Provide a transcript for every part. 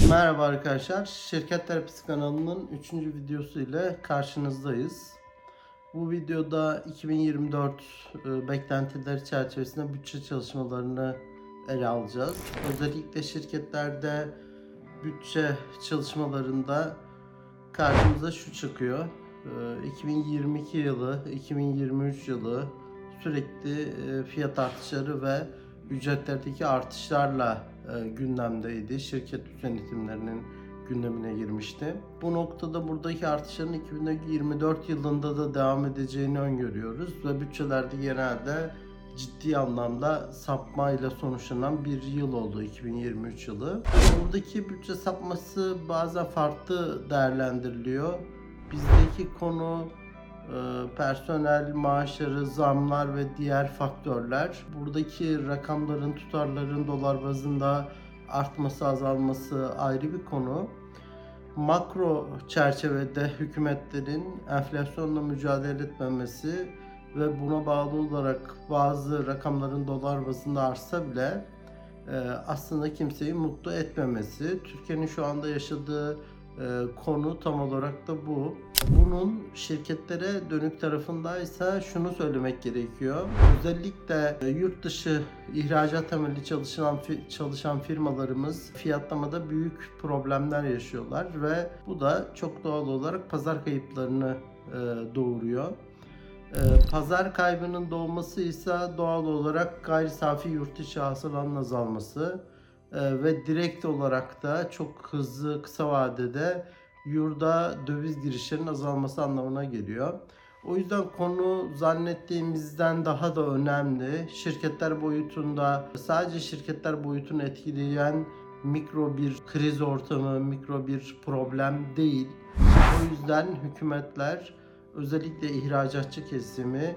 Merhaba arkadaşlar. Şirket Terapisi kanalının 3. videosu ile karşınızdayız. Bu videoda 2024 e, beklentileri çerçevesinde bütçe çalışmalarını ele alacağız. Özellikle şirketlerde bütçe çalışmalarında karşımıza şu çıkıyor. E, 2022 yılı, 2023 yılı sürekli e, fiyat artışları ve ücretlerdeki artışlarla e, gündemdeydi. Şirket yönetimlerinin gündemine girmişti. Bu noktada buradaki artışların 2024 yılında da devam edeceğini öngörüyoruz ve bütçelerde genelde ciddi anlamda sapmayla sonuçlanan bir yıl oldu 2023 yılı. Buradaki bütçe sapması bazen farklı değerlendiriliyor. Bizdeki konu personel maaşları, zamlar ve diğer faktörler. Buradaki rakamların, tutarların dolar bazında artması, azalması ayrı bir konu. Makro çerçevede hükümetlerin enflasyonla mücadele etmemesi ve buna bağlı olarak bazı rakamların dolar bazında artsa bile e, aslında kimseyi mutlu etmemesi. Türkiye'nin şu anda yaşadığı konu tam olarak da bu. Bunun şirketlere dönük tarafındaysa şunu söylemek gerekiyor. Özellikle e, yurt dışı ihracat temelli çalışan çalışan firmalarımız fiyatlamada büyük problemler yaşıyorlar ve bu da çok doğal olarak pazar kayıplarını e, doğuruyor. E, pazar kaybının doğması ise doğal olarak gayri safi yurt içi hasılanın azalması ve direkt olarak da çok hızlı kısa vadede yurda döviz girişlerinin azalması anlamına geliyor. O yüzden konu zannettiğimizden daha da önemli. Şirketler boyutunda sadece şirketler boyutunu etkileyen mikro bir kriz ortamı, mikro bir problem değil. O yüzden hükümetler özellikle ihracatçı kesimi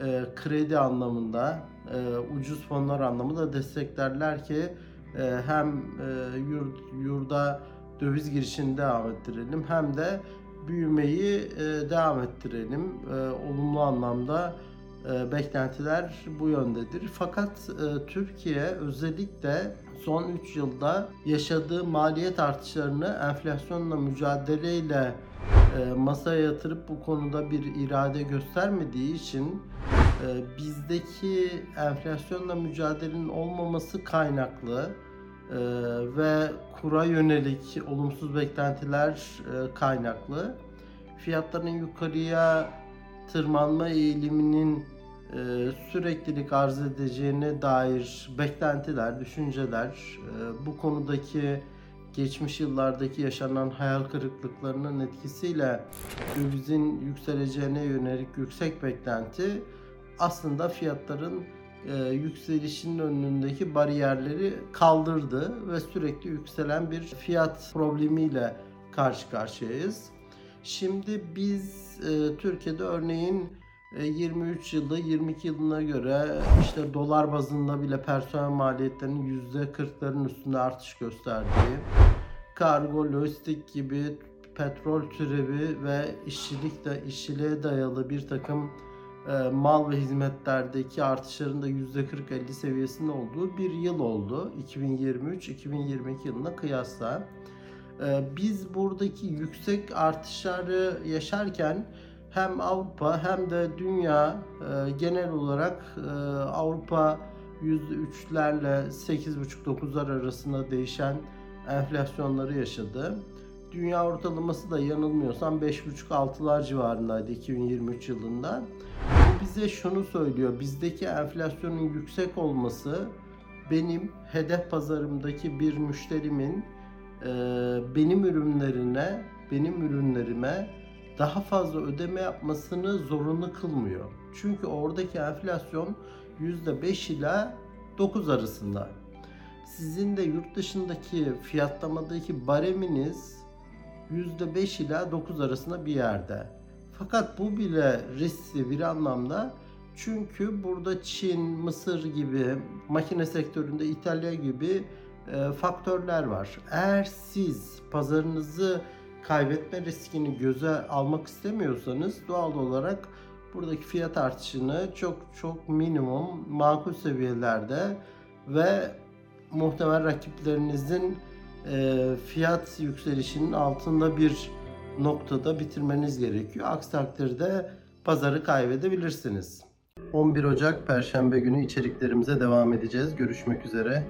e, kredi anlamında, e, ucuz fonlar anlamında desteklerler ki hem e, yurt, yurda döviz girişini devam ettirelim hem de büyümeyi e, devam ettirelim. E, olumlu anlamda beklentiler bu yöndedir. Fakat Türkiye özellikle son 3 yılda yaşadığı maliyet artışlarını enflasyonla mücadeleyle masaya yatırıp bu konuda bir irade göstermediği için bizdeki enflasyonla mücadelenin olmaması kaynaklı e, ve kura yönelik olumsuz beklentiler e, kaynaklı. Fiyatların yukarıya tırmanma eğiliminin e, süreklilik arz edeceğine dair beklentiler, düşünceler, e, bu konudaki geçmiş yıllardaki yaşanan hayal kırıklıklarının etkisiyle dövizin yükseleceğine yönelik yüksek beklenti aslında fiyatların e, yükselişinin önündeki bariyerleri kaldırdı ve sürekli yükselen bir fiyat problemiyle karşı karşıyayız. Şimdi biz e, Türkiye'de örneğin 23 yılda 22 yılına göre işte dolar bazında bile personel maliyetlerinin %40'ların üstünde artış gösterdiği, kargo, lojistik gibi petrol türevi ve işçilik de işçiliğe dayalı bir takım e, mal ve hizmetlerdeki artışların da %40-50 seviyesinde olduğu bir yıl oldu. 2023-2022 yılına kıyasla. E, biz buradaki yüksek artışları yaşarken hem Avrupa hem de dünya e, genel olarak Avrupa %3'lerle 8,5-9'lar arasında değişen enflasyonları yaşadı. Dünya ortalaması da yanılmıyorsam 5,5-6'lar civarındaydı 2023 yılında. Bu bize şunu söylüyor. Bizdeki enflasyonun yüksek olması benim hedef pazarımdaki bir müşterimin e, benim ürünlerine, benim ürünlerime daha fazla ödeme yapmasını zorunlu kılmıyor. Çünkü oradaki enflasyon %5 ila 9 arasında. Sizin de yurt dışındaki fiyatlamadaki bareminiz %5 ila 9 arasında bir yerde. Fakat bu bile riskli bir anlamda çünkü burada Çin, Mısır gibi makine sektöründe İtalya gibi e, faktörler var. Eğer siz pazarınızı kaybetme riskini göze almak istemiyorsanız doğal olarak buradaki fiyat artışını çok çok minimum makul seviyelerde ve muhtemel rakiplerinizin fiyat yükselişinin altında bir noktada bitirmeniz gerekiyor. Aksi takdirde pazarı kaybedebilirsiniz. 11 Ocak Perşembe günü içeriklerimize devam edeceğiz. Görüşmek üzere.